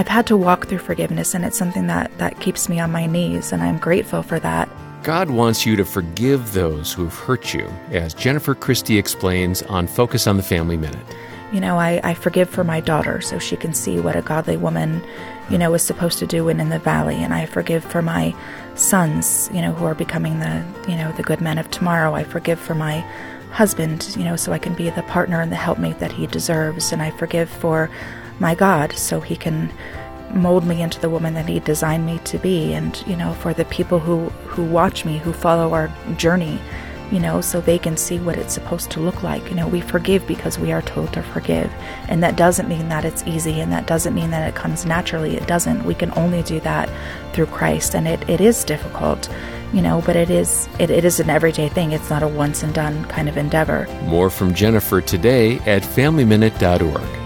I've had to walk through forgiveness, and it's something that, that keeps me on my knees, and I'm grateful for that. God wants you to forgive those who've hurt you, as Jennifer Christie explains on Focus on the Family Minute. You know, I, I forgive for my daughter so she can see what a godly woman, you know, is supposed to do when in the valley. And I forgive for my sons, you know, who are becoming the, you know, the good men of tomorrow. I forgive for my husband, you know, so I can be the partner and the helpmate that he deserves. And I forgive for my God so he can mold me into the woman that he designed me to be. And you know for the people who who watch me who follow our journey you know so they can see what it's supposed to look like. You know we forgive because we are told to forgive. And that doesn't mean that it's easy and that doesn't mean that it comes naturally. It doesn't. We can only do that through christ. And it, it is difficult you know but it is it, it is an everyday thing. It's not a once and done kind of endeavor. More from jennifer today at familyminute.org